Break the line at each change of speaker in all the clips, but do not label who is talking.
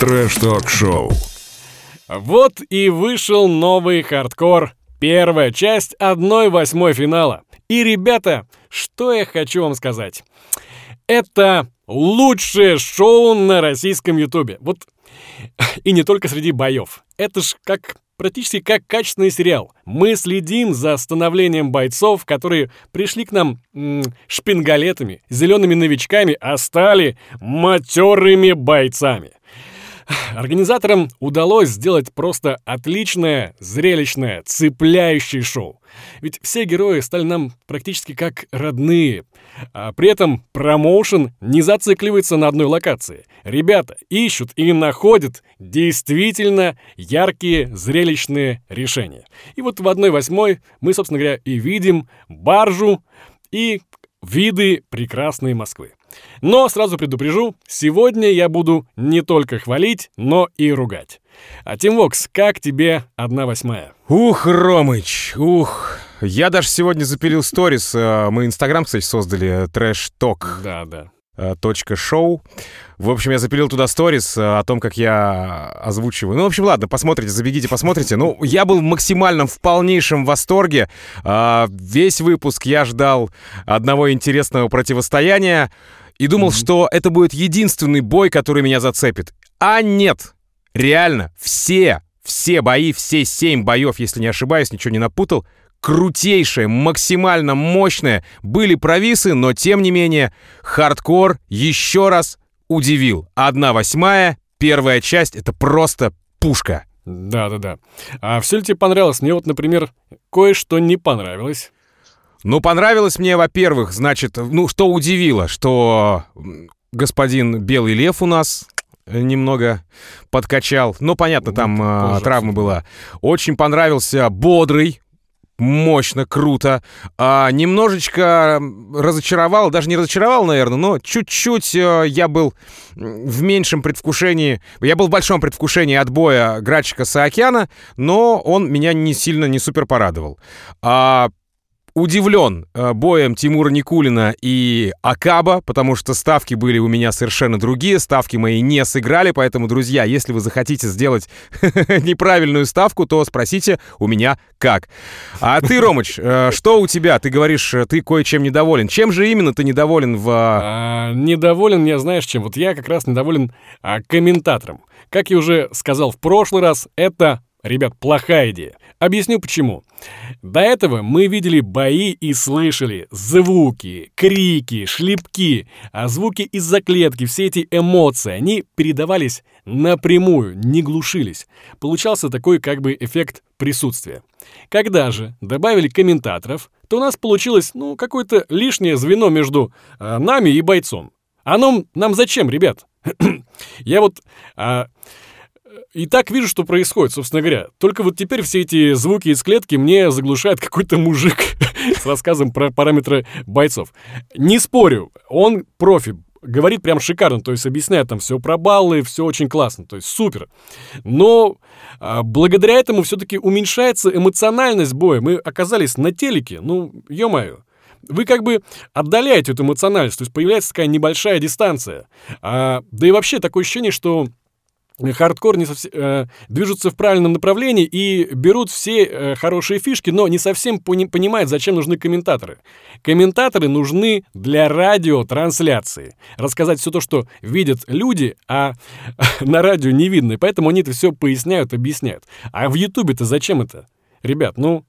Трэш-ток-шоу.
Вот и вышел новый хардкор. Первая часть 1-8 финала. И, ребята, что я хочу вам сказать. Это лучшее шоу на российском ютубе. Вот и не только среди боев. Это ж как практически как качественный сериал. Мы следим за становлением бойцов, которые пришли к нам м, шпингалетами, зелеными новичками, а стали матерыми бойцами. Организаторам удалось сделать просто отличное, зрелищное, цепляющее шоу. Ведь все герои стали нам практически как родные. А при этом промоушен не зацикливается на одной локации. Ребята ищут и находят действительно яркие, зрелищные решения. И вот в 1-8 мы, собственно говоря, и видим баржу и виды прекрасной Москвы. Но сразу предупрежу, сегодня я буду не только хвалить, но и ругать. А Тимвокс, как тебе одна восьмая?
Ух, Ромыч, ух. Я даже сегодня запилил сторис. э, Мы Инстаграм, кстати, создали трэш-ток.
Да, да.
Э, точка шоу. В общем, я запилил туда сторис э, о том, как я озвучиваю. Ну, в общем, ладно, посмотрите, забегите, посмотрите. Ну, я был в максимальном, в полнейшем восторге. А, Весь выпуск я ждал одного интересного противостояния и думал, что это будет единственный бой, который меня зацепит. А нет! Реально, все, все бои, все семь боев, если не ошибаюсь, ничего не напутал, крутейшие, максимально мощные. Были провисы, но тем не менее, хардкор еще раз удивил. Одна восьмая, первая часть — это просто пушка.
Да, да, да. А все ли тебе понравилось? Мне вот, например, кое-что не понравилось.
Ну, понравилось мне, во-первых, значит, ну, что удивило, что господин Белый Лев у нас немного подкачал. Ну, понятно, там э, травма была. Очень понравился Бодрый, мощно, круто. А, немножечко разочаровал, даже не разочаровал, наверное, но чуть-чуть э, я был в меньшем предвкушении, я был в большом предвкушении отбоя Градчика Саакяна, но он меня не сильно, не супер порадовал. А, удивлен э, боем Тимура Никулина и Акаба, потому что ставки были у меня совершенно другие, ставки мои не сыграли, поэтому, друзья, если вы захотите сделать неправильную ставку, то спросите у меня как. А ты, Ромыч, э, что у тебя? Ты говоришь, э, ты кое-чем недоволен. Чем же именно ты недоволен в...
А, недоволен я, знаешь чем? Вот я как раз недоволен а, комментатором. Как я уже сказал в прошлый раз, это, ребят, плохая идея. Объясню почему. До этого мы видели бои и слышали звуки, крики, шлепки, а звуки из-за клетки, все эти эмоции, они передавались напрямую, не глушились. Получался такой как бы эффект присутствия. Когда же добавили комментаторов, то у нас получилось, ну, какое-то лишнее звено между а, нами и бойцом. Оно нам зачем, ребят? Я вот а, и так вижу, что происходит, собственно говоря. Только вот теперь все эти звуки из клетки мне заглушает какой-то мужик с рассказом про параметры бойцов. Не спорю, он профи, говорит прям шикарно, то есть объясняет там все про баллы, все очень классно, то есть супер. Но а, благодаря этому все-таки уменьшается эмоциональность боя. Мы оказались на телеке, ну, ё-моё. Вы как бы отдаляете эту эмоциональность, то есть появляется такая небольшая дистанция. А, да и вообще такое ощущение, что хардкор не совсем, э, движутся в правильном направлении и берут все э, хорошие фишки, но не совсем пони- понимают, зачем нужны комментаторы. Комментаторы нужны для радиотрансляции. Рассказать все то, что видят люди, а на радио не видно. И поэтому они это все поясняют, объясняют. А в Ютубе-то зачем это? Ребят, ну...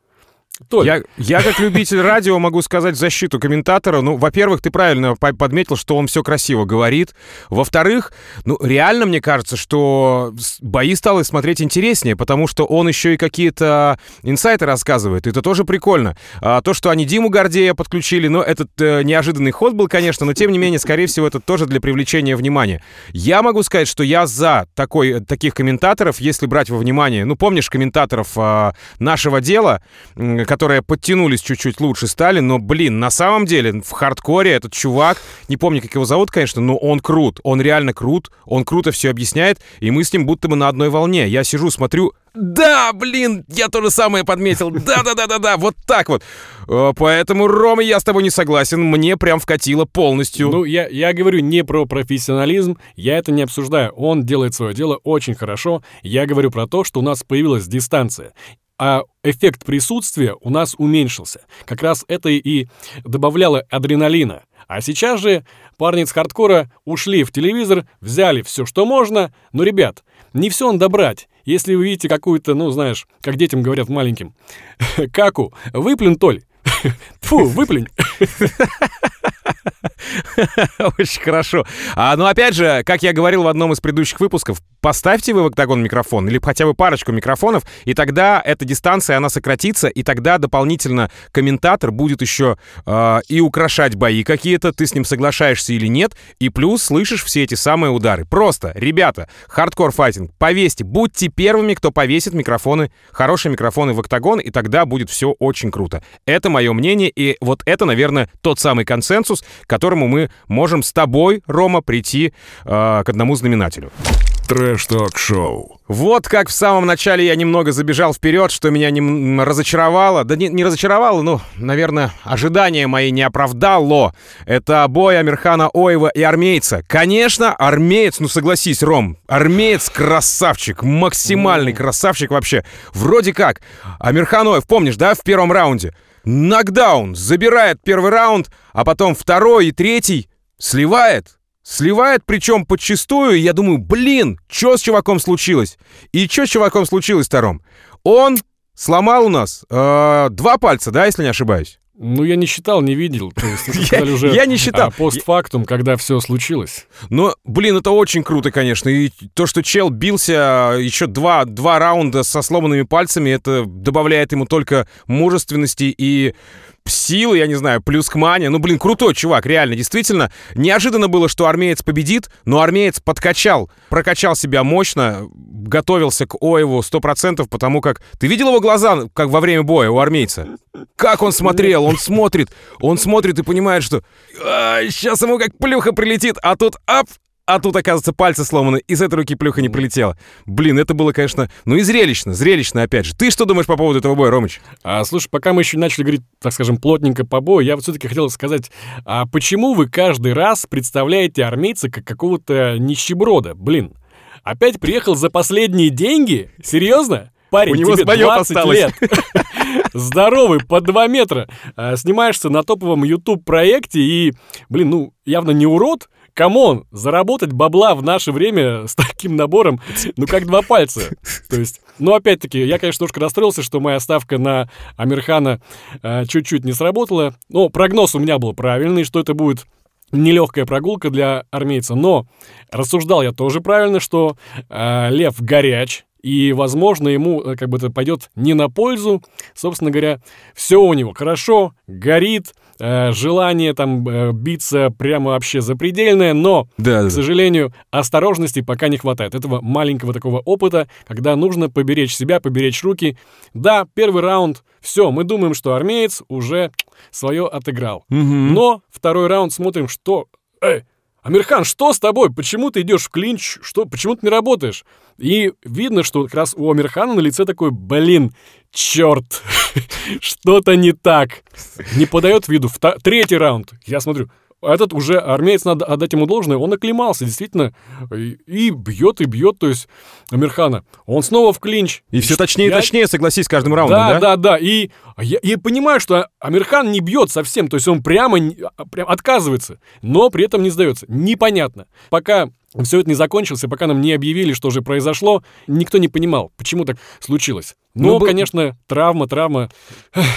Толь,
Я, я как любитель радио могу сказать в защиту комментатора. Ну, во-первых, ты правильно по- подметил, что он все красиво говорит. Во-вторых, ну, реально мне кажется, что бои стало смотреть интереснее, потому что он еще и какие-то инсайты рассказывает. Это тоже прикольно. А, то, что они Диму Гордея подключили, ну, этот э, неожиданный ход был, конечно, но тем не менее, скорее всего, это тоже для привлечения внимания. Я могу сказать, что я за такой, таких комментаторов, если брать во внимание, ну, помнишь комментаторов а, нашего дела, м, которые подтянулись чуть-чуть лучше стали, но, блин, на самом деле в хардкоре этот чувак, не помню, как его зовут, конечно, но он крут, он реально крут, он круто все объясняет, и мы с ним будто бы на одной волне. Я сижу, смотрю, да, блин, я то же самое подметил. Да-да-да-да-да, вот так вот. Э, поэтому, Рома, я с тобой не согласен. Мне прям вкатило полностью.
Ну, я, я говорю не про профессионализм, я это не обсуждаю. Он делает свое дело очень хорошо. Я говорю про то, что у нас появилась дистанция а эффект присутствия у нас уменьшился. Как раз это и добавляло адреналина. А сейчас же парни с хардкора ушли в телевизор, взяли все, что можно. Но, ребят, не все надо брать. Если вы видите какую-то, ну, знаешь, как детям говорят маленьким, каку, выплюнь, Толь. Фу, выплюнь.
Очень хорошо. А, ну, опять же, как я говорил в одном из предыдущих выпусков, поставьте вы в октагон микрофон или хотя бы парочку микрофонов, и тогда эта дистанция, она сократится, и тогда дополнительно комментатор будет еще э, и украшать бои какие-то, ты с ним соглашаешься или нет, и плюс слышишь все эти самые удары. Просто, ребята, Hardcore Fighting, повесьте, будьте первыми, кто повесит микрофоны, хорошие микрофоны в октагон, и тогда будет все очень круто. Это мое мнение, и вот это, наверное, тот самый консенсус, к которому мы можем с тобой, Рома, прийти э, к одному знаменателю.
Трэш-ток-шоу.
Вот как в самом начале я немного забежал вперед, что меня не разочаровало. Да не, не разочаровало, ну, наверное, ожидания мои не оправдало. Это бой Амирхана Оева и армейца. Конечно, армеец, ну согласись, Ром, армеец красавчик, максимальный красавчик вообще. Вроде как. Амирхан Оев, помнишь, да, в первом раунде? Нокдаун, забирает первый раунд, а потом второй и третий сливает. Сливает, причем подчистую, я думаю, блин, что с чуваком случилось? И что с чуваком случилось втором? Он сломал у нас э, два пальца, да, если не ошибаюсь?
Ну, я не считал, не видел. То
есть, я, уже я не считал. А,
постфактум, когда все случилось.
Но, блин, это очень круто, конечно. И то, что чел бился еще два, два раунда со сломанными пальцами, это добавляет ему только мужественности и силы, я не знаю, плюс к мане. Ну, блин, крутой чувак, реально, действительно. Неожиданно было, что армеец победит, но армеец подкачал, прокачал себя мощно, готовился к Оеву 100%, потому как... Ты видел его глаза, как во время боя у армейца? Как он смотрел? Он смотрит, он смотрит и понимает, что а, сейчас ему как плюха прилетит, а тут ап, а тут, оказывается, пальцы сломаны, и с этой руки плюха не прилетела. Блин, это было, конечно, ну и зрелищно, зрелищно, опять же. Ты что думаешь по поводу этого боя, Ромыч?
А, слушай, пока мы еще начали говорить, так скажем, плотненько по бою, я вот все-таки хотел сказать, а почему вы каждый раз представляете армейца как какого-то нищеброда? Блин, опять приехал за последние деньги? Серьезно? Парень, У него тебе 20 осталось. лет. Здоровый, по 2 метра. А, снимаешься на топовом YouTube-проекте и, блин, ну, явно не урод, come on, заработать бабла в наше время с таким набором, ну, как два пальца. То есть, ну, опять-таки, я, конечно, немножко расстроился, что моя ставка на Амирхана э, чуть-чуть не сработала. Но прогноз у меня был правильный, что это будет нелегкая прогулка для армейца. Но рассуждал я тоже правильно, что э, лев горяч, и, возможно, ему э, как бы это пойдет не на пользу. Собственно говоря, все у него хорошо, горит, желание там э, биться прямо вообще запредельное, но, да, к да. сожалению, осторожности пока не хватает. Этого маленького такого опыта, когда нужно поберечь себя, поберечь руки. Да, первый раунд, все, мы думаем, что армеец уже свое отыграл. Угу. Но второй раунд смотрим, что... Эй, Амирхан, что с тобой? Почему ты идешь в клинч? Что, почему ты не работаешь? И видно, что как раз у Амирхана на лице такой, блин, черт, что-то не так. Не подает виду. Втор- третий раунд. Я смотрю, этот уже армеец, надо отдать ему должное, он оклемался, действительно, и, и бьет, и бьет, то есть Амирхана. Он снова в клинч.
И все точнее и точнее, согласись, каждым раундом,
да? Да, да, да, и я, я понимаю, что Амирхан не бьет совсем, то есть он прямо, прямо отказывается, но при этом не сдается. Непонятно. Пока все это не закончилось, и пока нам не объявили, что же произошло, никто не понимал, почему так случилось. Но, ну, был... конечно, травма, травма.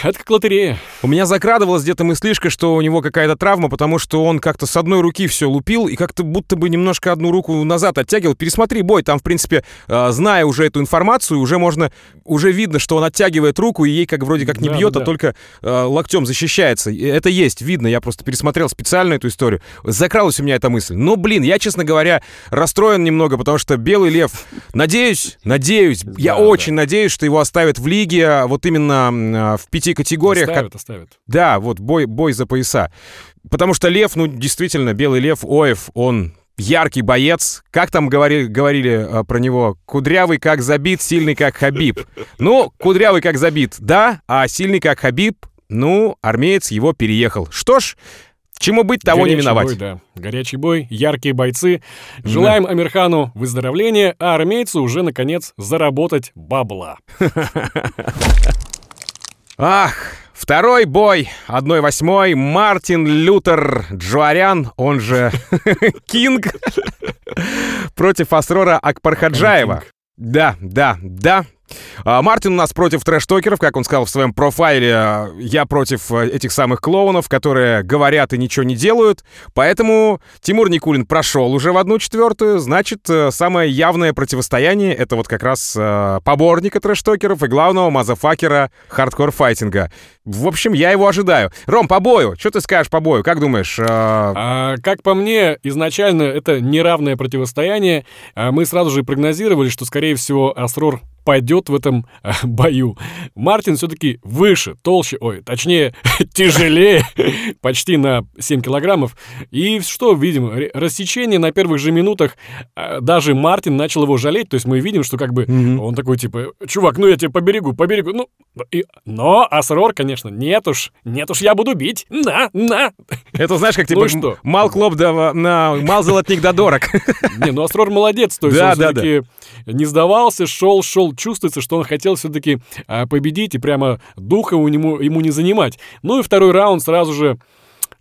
Это как лотерея.
У меня закрадывалась где-то мыслишка, что у него какая-то травма, потому что он как-то с одной руки все лупил и как-то будто бы немножко одну руку назад оттягивал. Пересмотри бой, там, в принципе, а, зная уже эту информацию, уже можно, уже видно, что он оттягивает руку и ей как вроде как не да, бьет, да, а только э, локтем защищается. Это есть, видно, я просто пересмотрел специально эту историю. Закралась у меня эта мысль. Но, блин, я, честно говоря, расстроен немного, потому что Белый Лев, надеюсь, надеюсь, я
Да,
очень надеюсь, что его оставят в лиге вот именно а, в пяти категориях.
Оставят, оставят.
Да, вот бой, бой за пояса. Потому что Лев, ну, действительно, Белый Лев, Оев, он яркий боец. Как там говорили, говорили а, про него? Кудрявый как забит, сильный как Хабиб. Ну, кудрявый как забит, да, а сильный как Хабиб, ну, армеец его переехал. Что ж, чему быть, того не
Горячий
миновать.
Бой, да. Горячий бой, яркие бойцы. Желаем Амирхану выздоровления, а армейцу уже, наконец, заработать бабла.
Ах, второй бой 1-8. Мартин Лютер Джуарян, он же Кинг, против Асрора Акпархаджаева. Да, да, да. А, Мартин у нас против трэш-токеров, как он сказал в своем профайле. Я против э, этих самых клоунов, которые говорят и ничего не делают. Поэтому Тимур Никулин прошел уже в одну четвертую. Значит, э, самое явное противостояние — это вот как раз э, поборника трэш-токеров и главного мазафакера хардкор-файтинга. В общем, я его ожидаю. Ром, по бою. Что ты скажешь по бою? Как думаешь? э,
А, как по мне, изначально это неравное противостояние. А, мы сразу же прогнозировали, что, скорее всего, Асрор пойдет в этом а, бою. Мартин все-таки выше, толще, ой, точнее, тяжелее, почти на 7 килограммов. И что видим? Рассечение на первых же минутах. а, Даже Мартин начал его жалеть. То есть мы видим, что как бы
Мгм.
он такой, типа, чувак, ну я тебе поберегу, поберегу. Ну, и- но Асрор, конечно, нет уж, нет уж, я буду бить. На, на.
Это знаешь, как
Ну
типа
и что?
мал клоп да, на мал золотник да дорог.
Не, ну Асрор молодец, то есть
Да,
он
да,
все-таки не сдавался, шел, шел, чувствуется, что он хотел все-таки победить, и прямо духа у него, ему не занимать. Ну и второй раунд сразу же,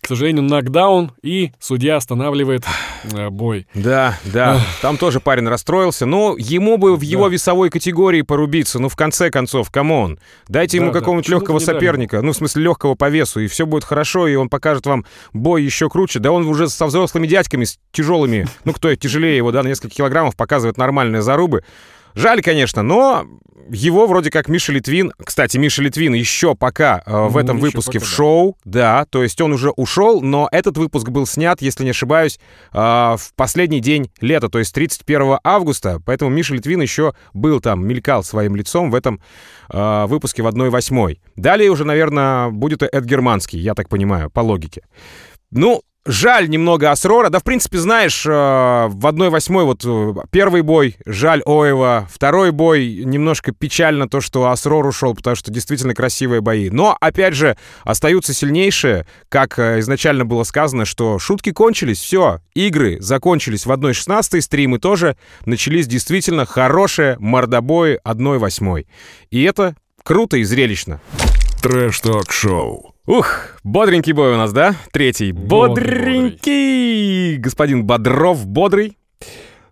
к сожалению, нокдаун, и судья останавливает э, бой.
Да, да, там тоже парень расстроился. Ну, ему бы в его весовой категории порубиться. Ну, в конце концов, come on. Дайте ему
Да, да,
какого-нибудь легкого
дали.
соперника. Ну, в смысле, легкого по весу, и все будет хорошо, и он покажет вам бой еще круче. Да он уже со взрослыми дядьками, с тяжелыми, ну, кто тяжелее его, да, на несколько килограммов, показывает нормальные зарубы. Жаль, конечно, но его вроде как Миша Литвин... Кстати, Миша Литвин еще пока э, в
Ну,
этом
еще
выпуске в
да.
шоу, да, то есть он уже ушел, но этот выпуск был снят, если не ошибаюсь, э, в последний день лета, то есть 31 августа, поэтому Миша Литвин еще был там, мелькал своим лицом в этом э, выпуске в 1-8. Далее уже, наверное, будет Эд Германский, я так понимаю, по логике. Ну, жаль немного Асрора. Да, в принципе, знаешь, э, в 1-8 вот э, первый бой, жаль Оева. Второй бой, немножко печально то, что Асрор ушел, потому что действительно красивые бои. Но, опять же, остаются сильнейшие, как э, изначально было сказано, что шутки кончились, все, игры закончились в 1-16, стримы тоже начались действительно хорошие мордобои 1-8. И это круто и зрелищно.
Трэш-ток-шоу.
Ух, бодренький бой у нас, да? Третий.
Бодрый,
Бодренький! Господин Бодров, бодрый.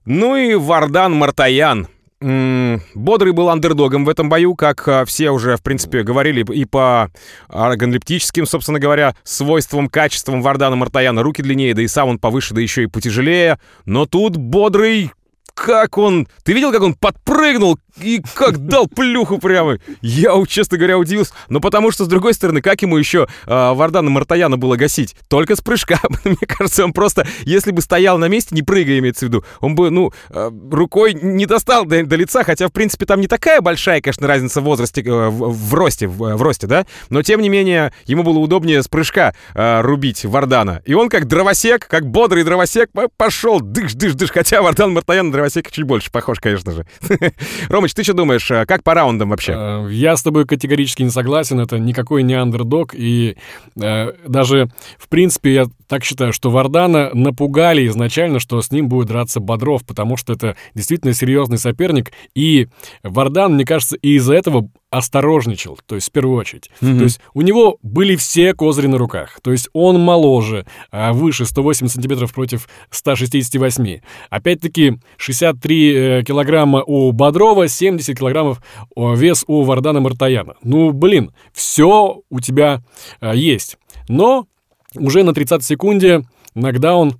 Ну и Вардан Мартаян. М, Бодрый был андердогом в этом бою, как а, все уже, в принципе, говорили и по органолептическим, собственно говоря, свойствам, качествам Вардана Мартаяна. Руки длиннее, да и сам он повыше, да еще и потяжелее. Но тут Бодрый как он... Ты видел, как он подпрыгнул и как дал плюху прямо? Я, честно говоря, удивился. Но потому что, с другой стороны, как ему еще э, Вардана Мартаяна было гасить? Только с прыжка. Мне кажется, он просто, если бы стоял на месте, не прыгая, имеется в виду, он бы, ну, э, рукой не достал до, до лица, хотя, в принципе, там не такая большая, конечно, разница в возрасте, э, в, в росте, в, в росте, да? Но, тем не менее, ему было удобнее с прыжка э, рубить Вардана. И он как дровосек, как бодрый дровосек, по- пошел, дыш, дыш, дыш. Хотя Вардан Мартаян на дровосека чуть больше похож, конечно же. Ромыч, ты что думаешь, э, как по раундам вообще?
Э, Я с тобой категорически не согласен, это никакой не андердог, и э, даже, в принципе, я так считаю, что Вардана напугали изначально, что с ним будет драться Бодров, потому что это действительно серьезный соперник, и Вардан, мне кажется, и из-за этого осторожничал, то есть в первую очередь.
Мгм.
То есть у него были все козыри на руках, то есть он моложе, а выше 180 сантиметров против 168. Опять-таки 63 э, килограмма у Бодрова, 70 килограммов вес у Вардана Мартаяна. Ну, блин, все у тебя э, есть. Но уже на 30 секунде нокдаун,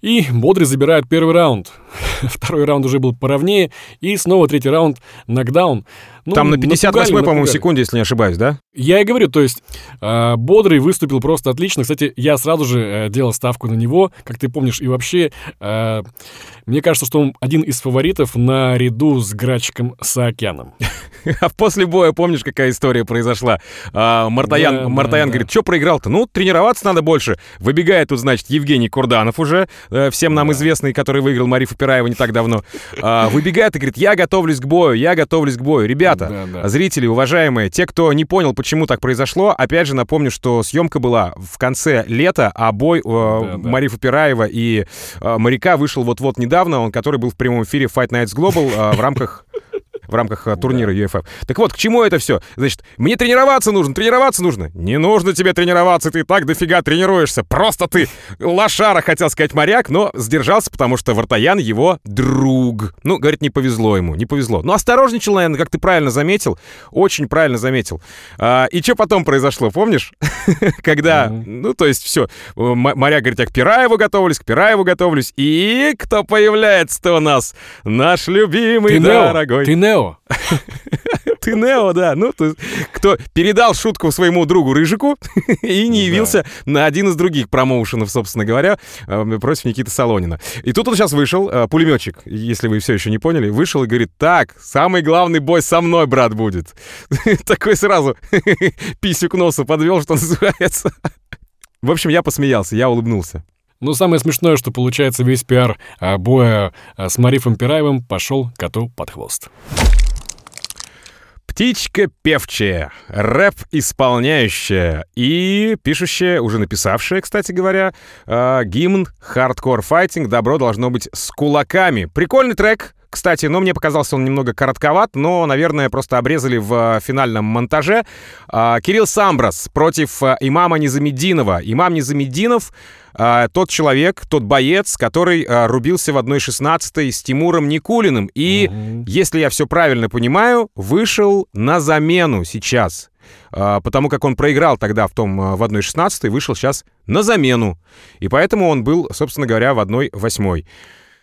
и Бодрый забирает первый раунд. второй раунд уже был поровнее, и снова третий раунд нокдаун. Ну,
Там на
напугали,
58-й, по-моему, секунде, если не ошибаюсь, да?
Я и говорю, то есть э, Бодрый выступил просто отлично. Кстати, я сразу же э, делал ставку на него, как ты помнишь, и вообще э, мне кажется, что он один из фаворитов наряду с Грачиком Саакяном.
А после боя, помнишь, какая история произошла? А, Мартаян,
Да, да,
Мартаян
да.
говорит, что проиграл-то? Ну, тренироваться надо больше. Выбегает тут, значит, Евгений Курданов уже, э, всем нам известный, который выиграл Марифа Пираева не так давно. А, выбегает и говорит, я готовлюсь к бою, я готовлюсь к бою. Ребята,
Да, да.
зрители, уважаемые, те, кто не понял, почему так произошло, опять же напомню, что съемка была в конце лета, а бой э,
Да.
Марифа Пираева и э, Моряка вышел вот-вот недавно, он который был в прямом эфире Fight Nights Global э, в рамках в рамках а, турнира UFF. Так вот, к чему это все? Значит, мне тренироваться нужно, тренироваться нужно. Не нужно тебе тренироваться, ты так дофига тренируешься. Просто ты лошара, хотел сказать моряк, но сдержался, потому что Вартаян его друг. Ну, говорит, не повезло ему, не повезло. Ну, осторожничал, наверное, как ты правильно заметил. Очень правильно заметил. А, и что потом произошло, помнишь? Когда, ну, то есть все, моряк говорит, я к Пираеву готовлюсь, к Пираеву готовлюсь. И кто появляется-то у нас? Наш любимый, дорогой.
ты Нео.
Ты Нео, да. Ну, то есть, кто передал шутку своему другу Рыжику и не явился на один из других промоушенов, собственно говоря, э, против Никиты Солонина. И тут он сейчас вышел, э, пулеметчик, если вы все еще не поняли, вышел и говорит, так, самый главный бой со мной, брат, будет. Такой сразу писю к носу подвел, что называется. В общем, я посмеялся, я улыбнулся.
Ну, самое смешное, что получается весь пиар а, боя а, с Марифом Пираевым пошел коту под хвост.
Птичка певчая, рэп исполняющая и пишущая, уже написавшая, кстати говоря, э, гимн «Хардкор файтинг. Добро должно быть с кулаками». Прикольный трек, кстати, но мне показался он немного коротковат, но, наверное, просто обрезали в э, финальном монтаже. А, Кирилл Самбрас против э, имама Низамеддинова. Имам Низамеддинов а, тот человек, тот боец, который рубился в 1.16 с Тимуром Никулиным. И,
Мгм.
если я все правильно понимаю, вышел на замену сейчас. А, потому как он проиграл тогда в том в 1.16, вышел сейчас на замену. И поэтому он был, собственно говоря, в 1.8.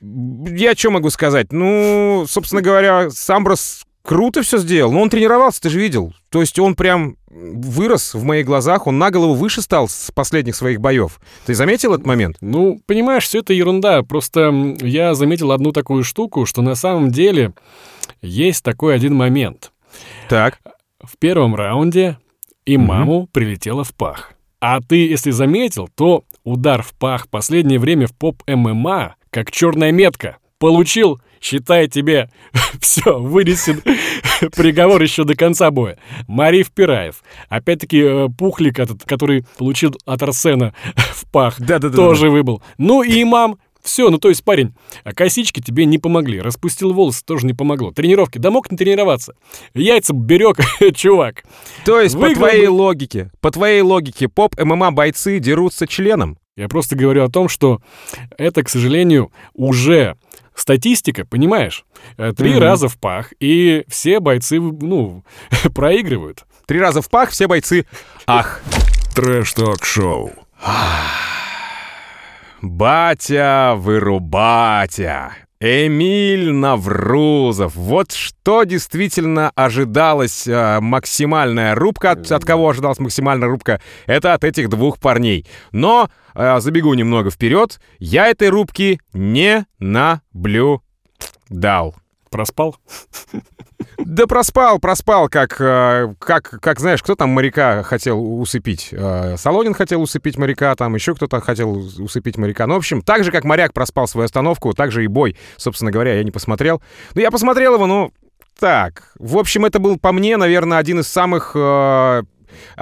Я что могу сказать? Ну, собственно говоря, Самброс круто все сделал. Но он тренировался, ты же видел. То есть он прям вырос в моих глазах, он на голову выше стал с последних своих боев. Ты заметил этот момент?
Ну, понимаешь, все это ерунда. Просто я заметил одну такую штуку, что на самом деле есть такой один момент.
Так.
В первом раунде имаму прилетело в пах. А ты, если заметил, то удар в пах последнее время в поп-ММА, как черная метка, получил, считай тебе, все, вынесен приговор еще до конца боя. Мариф Пираев. Опять-таки, э, Пухлик этот, который получил от Арсена в пах,
Да-да-да.
тоже выбыл. Ну и имам. Все, ну то есть, парень, а косички тебе не помогли. Распустил волосы, тоже не помогло. Тренировки, да мог не тренироваться. Яйца берег, чувак.
То есть, по
Выиграл
твоей
бы.
логике, по твоей логике, поп-ММА-бойцы дерутся членом?
Я просто говорю о том, что это, к сожалению, уже статистика, понимаешь? Э, Три
Мгм.
раза в пах, и все бойцы, ну, проигрывают.
Три раза в пах, все бойцы. Ах,
Трэш-ток-шоу.
Батя вырубатя. Эмиль Наврузов. Вот что действительно ожидалось э, максимальная рубка. От, от кого ожидалась максимальная рубка? Это от этих двух парней. Но э, забегу немного вперед. Я этой рубки не наблюдал.
Проспал?
Да проспал, проспал, как, э, как, как знаешь, кто там моряка хотел усыпить? Э, Солонин хотел усыпить моряка, там еще кто-то хотел усыпить моряка. Ну, в общем, так же, как моряк проспал свою остановку, так же и бой, собственно говоря, я не посмотрел. Ну, я посмотрел его, ну, так. В общем, это был, по мне, наверное, один из самых... э,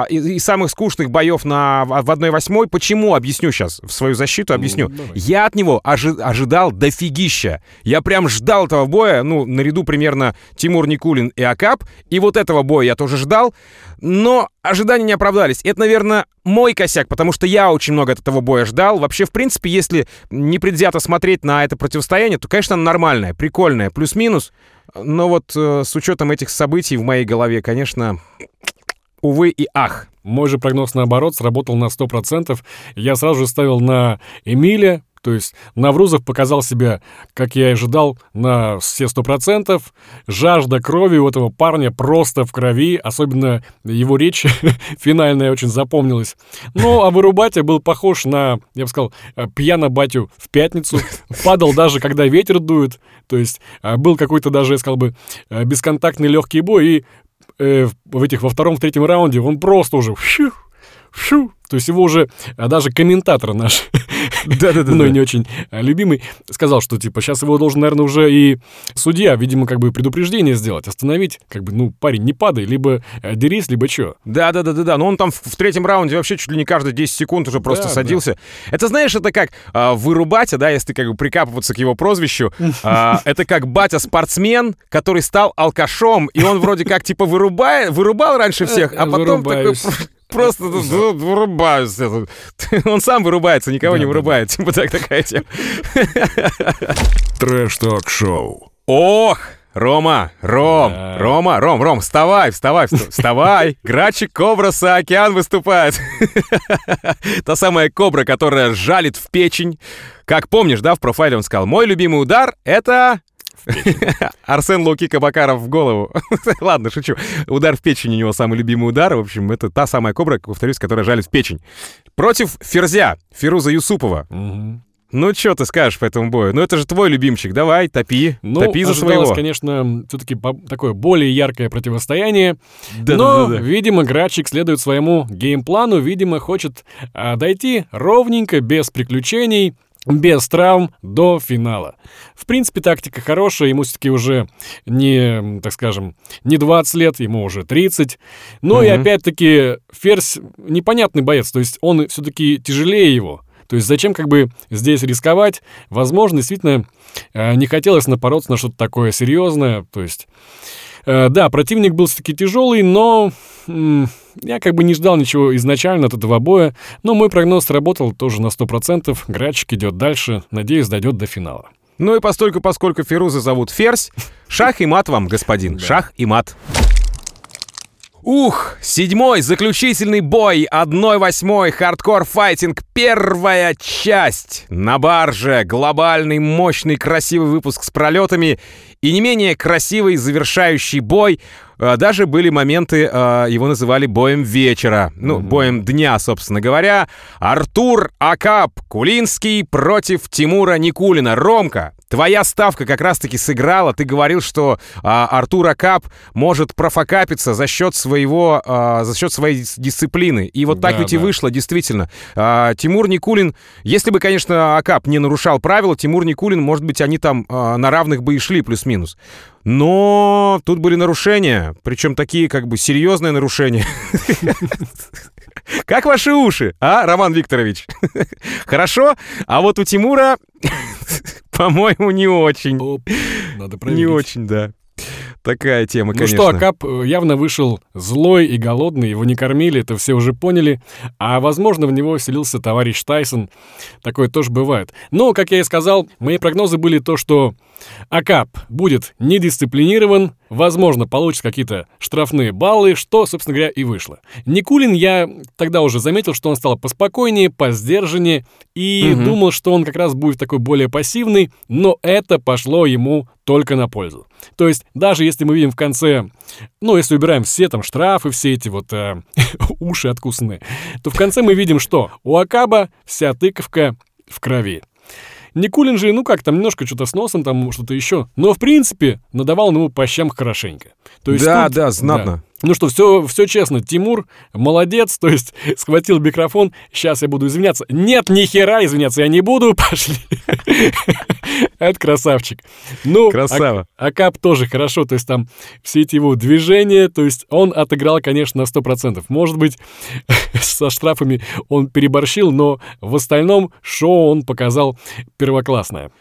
из, из самых скучных боев на, в в 1-8. Почему? Объясню сейчас. В свою защиту объясню.
Ну, давай.
Я от него ожи- ожидал дофигища. Я прям ждал этого боя. Ну, наряду примерно Тимур Никулин и Акап. И вот этого боя я тоже ждал. Но ожидания не оправдались. Это, наверное, мой косяк, потому что я очень много от этого боя ждал. Вообще, в принципе, если непредвзято смотреть на это противостояние, то, конечно, оно нормальное, прикольное, плюс-минус. Но вот э, с учетом этих событий в моей голове, конечно, увы и ах.
Мой же прогноз, наоборот, сработал на 100%. Я сразу же ставил на Эмиля, То есть Наврузов показал себя, как я и ожидал, на все сто процентов. Жажда крови у этого парня просто в крови, особенно его речь финальная очень запомнилась. Ну, а Вырубатя был похож на, я бы сказал, пьяно батю в пятницу. Падал даже, когда ветер дует. То есть э, был какой-то даже, я сказал бы, бесконтактный легкий бой, и э, в этих во втором, в третьем раунде он просто уже фью, фью, то есть его уже а даже комментатор наш,
Да-да-да.
мной не очень а, любимый, сказал, что типа сейчас его должен, наверное, уже и судья, видимо, как бы предупреждение сделать, остановить, как бы, ну, парень, не падай, либо а, дерись, либо что.
Да, да, да, да, да. Но он там в, третьем раунде вообще чуть ли не каждые 10 секунд уже просто садился. Это знаешь, это как а, вырубать, да, если как бы прикапываться к его прозвищу. а, это как батя-спортсмен, который стал алкашом, и он вроде как типа вырубал раньше всех, а потом такой просто вырубаюсь. Он сам вырубается, никого не вырубает. Типа так такая тема.
Трэш-ток-шоу.
Ох, Рома, Ром,
Да.
Рома, Ром, Ром, вставай, вставай, вста- вставай. Грачик Кобра Саакян выступает. Та самая кобра, которая жалит в печень. Как помнишь, да, в профайле он сказал, мой любимый удар — это... Арсен Lucky Кабакаров в голову. Ладно, шучу. Удар в печень у него самый любимый удар. В общем, это та самая кобра, повторюсь, которая жалит в печень. Против Ферзя, Фируза Юсупова. Ну, что ты скажешь по этому бою? Ну, это же твой любимчик. Давай, топи.
Ну,
топи за своего.
конечно, все-таки такое более яркое противостояние.
Да,
Но,
да, да, да.
видимо, Градчик следует своему геймплану, видимо, хочет а, дойти ровненько, без приключений, без травм до финала. В принципе, тактика хорошая, ему все-таки уже не, так скажем, не 20 лет, ему уже 30. Но и
Мгм.
опять-таки Ферзь непонятный боец, то есть он все-таки тяжелее его. То есть зачем как бы здесь рисковать? Возможно, действительно э, не хотелось напороться на что-то такое серьезное. То есть, да, противник был все-таки тяжелый, но я как бы не ждал ничего изначально от этого боя. Но мой прогноз сработал тоже на 100%. Градчик идет дальше. Надеюсь, дойдет до финала.
Ну и постольку, поскольку Фируза зовут Ферзь, шах и мат вам, господин, шах и мат. Ух, седьмой заключительный бой 1-8 хардкор файтинг, первая часть. На барже глобальный, мощный, красивый выпуск с пролетами и не менее красивый завершающий бой. Э, Даже были моменты, э, его называли боем вечера, ну, боем дня, собственно говоря. Артур Акап Кулинский против Тимура Никулина. Ромка, твоя ставка как раз-таки сыграла. Ты говорил, что а, Артур Акап может профокапиться за счет своего, за счет своей дис- дисциплины. И вот так
Да,
ведь и
да.
вышло, действительно. Тимур Никулин, если бы, конечно, Акап не нарушал правила, Тимур Никулин, может быть, они там на равных бы и шли плюс-минус. Но тут были нарушения, причем такие как бы серьезные нарушения. Как ваши уши, а, Роман Викторович? Хорошо? А вот у Тимура, по-моему, не очень. Не очень, да. Такая тема,
Ну
конечно.
что, Акап э, явно вышел злой и голодный, его не кормили, это все уже поняли. А возможно, в него вселился товарищ Тайсон. Такое тоже бывает. Но, как я и сказал, мои прогнозы были то, что Акап будет недисциплинирован, возможно, получит какие-то штрафные баллы, что, собственно говоря, и вышло. Никулин я тогда уже заметил, что он стал поспокойнее, посдержаннее, и
Мгм.
думал, что он как раз будет такой более пассивный, но это пошло ему только на пользу. То есть, даже если мы видим в конце, ну, если убираем все там штрафы, все эти вот э, уши откусанные, то в конце мы видим, что у Акаба вся тыковка в крови. Никулин же, ну как, там немножко что-то с носом, там что-то еще. Но, в принципе, надавал ему по щам хорошенько. То есть
Да,
тут-
да, знатно.
Ну что, все, все честно, Тимур молодец, то есть схватил микрофон, сейчас я буду извиняться. Нет, ни хера извиняться я не буду, пошли. Это красавчик. Ну,
Красава.
А- Акап тоже хорошо, то есть там все эти его движения, то есть он отыграл, конечно, на 100%. Может быть, со штрафами он переборщил, но в остальном шоу он показал первоклассное.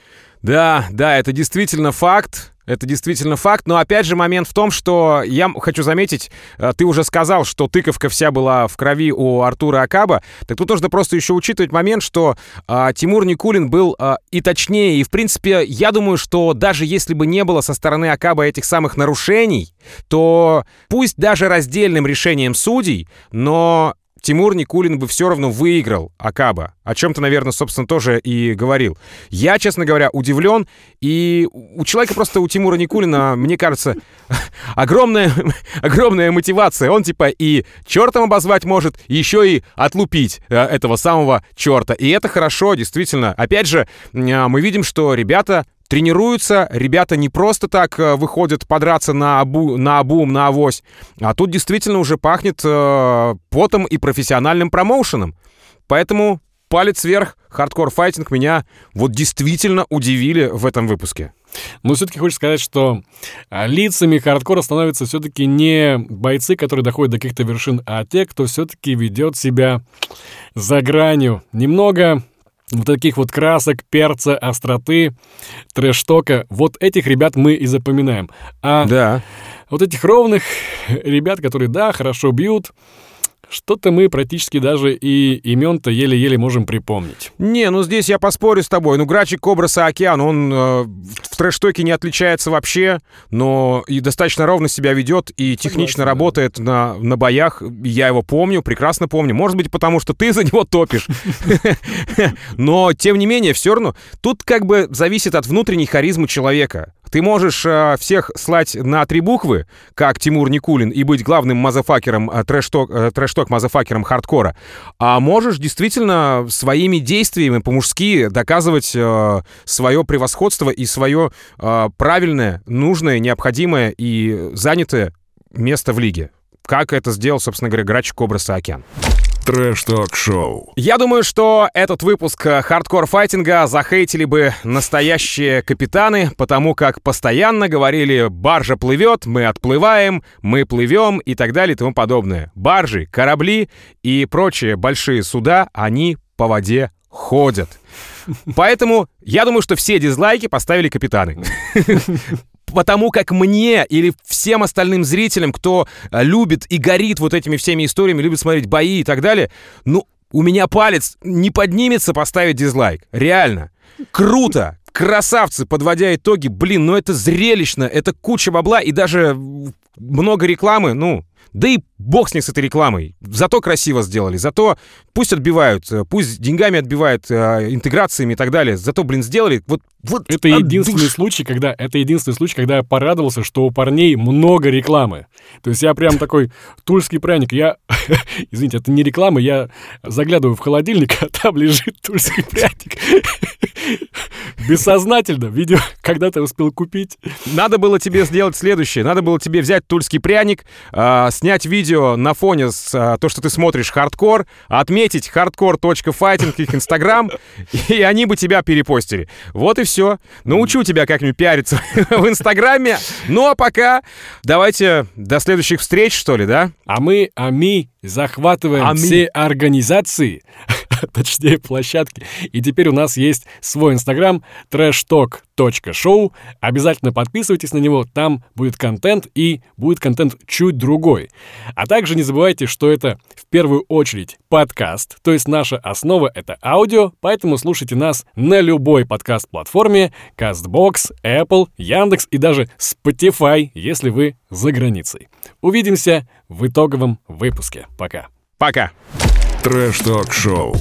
Да, да, это действительно факт. Это действительно факт, но опять же момент в том, что я хочу заметить, э, ты уже сказал, что тыковка вся была в крови у Артура Акаба, так тут нужно просто еще учитывать момент, что а, Тимур Никулин был а, и точнее, и в принципе, я думаю, что даже если бы не было со стороны Акаба этих самых нарушений, то пусть даже раздельным решением судей, но Тимур Никулин бы все равно выиграл Акаба. О чем ты, наверное, собственно, тоже и говорил. Я, честно говоря, удивлен. И у человека просто, у Тимура Никулина, мне кажется, огромная, огромная мотивация. Он типа и чертом обозвать может, еще и отлупить э, этого самого черта. И это хорошо, действительно. Опять же, э, мы видим, что ребята тренируются, ребята не просто так э, выходят подраться на, обу, на обум, на авось, а тут действительно уже пахнет э, потом и профессиональным промоушеном. Поэтому палец вверх, Hardcore Fighting меня вот действительно удивили в этом выпуске.
Но все-таки хочется сказать, что а, лицами хардкора становятся все-таки не бойцы, которые доходят до каких-то вершин, а те, кто все-таки ведет себя за гранью. Немного вот таких вот красок, перца, остроты, трэш-тока. Вот этих ребят мы и запоминаем. А
да.
вот этих ровных ребят, которые, да, хорошо бьют, что-то мы практически даже и имен-то еле-еле можем припомнить.
Не, ну здесь я поспорю с тобой. Ну, Грачик Кобра Саакян, он э, в трэш-токе не отличается вообще, но и достаточно ровно себя ведет и технично Согласен, работает да. на, на боях. Я его помню, прекрасно помню. Может быть, потому что ты за него топишь. Но, тем не менее, все равно, тут как бы зависит от внутренней харизмы человека. Ты можешь э, всех слать на три буквы, как Тимур Никулин, и быть главным мазафакером, э, трэш-ток, э, хардкора. А можешь действительно своими действиями по-мужски доказывать э, свое превосходство и свое э, правильное, нужное, необходимое и занятое место в лиге. Как это сделал, собственно говоря, грач Кобра Саакян.
Трэш-ток-шоу.
Я думаю, что этот выпуск э, хардкор-файтинга захейтили бы настоящие капитаны, потому как постоянно говорили «баржа плывет, мы отплываем, мы плывем» и так далее и тому подобное. Баржи, корабли и прочие большие суда, они по воде ходят. Поэтому я думаю, что все дизлайки поставили капитаны потому как мне или всем остальным зрителям, кто э, любит и горит вот этими всеми историями, любит смотреть бои и так далее, ну, у меня палец не поднимется поставить дизлайк. Реально. Круто. Красавцы, подводя итоги, блин, ну это зрелищно, это куча бабла и даже много рекламы, ну, да и бог с них с этой рекламой. Зато красиво сделали, зато пусть отбивают, э, пусть деньгами отбивают, э, интеграциями и так далее. Зато, блин, сделали. Вот, вот
это единственный душ. случай, когда это единственный случай, когда я порадовался, что у парней много рекламы. То есть я прям такой тульский пряник. Я, извините, это не реклама, я заглядываю в холодильник, а там лежит тульский пряник. Бессознательно, видео когда-то успел купить.
Надо было тебе сделать следующее. Надо было тебе взять тульский пряник, э, снять видео на фоне с э, то, что ты смотришь хардкор, отметить hardcore.fighting их инстаграм, и они бы тебя перепостили. Вот и все. Научу тебя как-нибудь пиариться в инстаграме. Ну а пока давайте до следующих встреч, что ли, да?
А мы, а мы захватываем а все организации, точнее площадки. И теперь у нас есть свой инстаграм trashtalk.show. Обязательно подписывайтесь на него, там будет контент и будет контент чуть другой. А также не забывайте, что это в первую очередь подкаст, то есть наша основа — это аудио, поэтому слушайте нас на любой подкаст-платформе, CastBox, Apple, Яндекс и даже Spotify, если вы за границей. Увидимся в итоговом выпуске. Пока.
Пока.
Трэш-ток-шоу.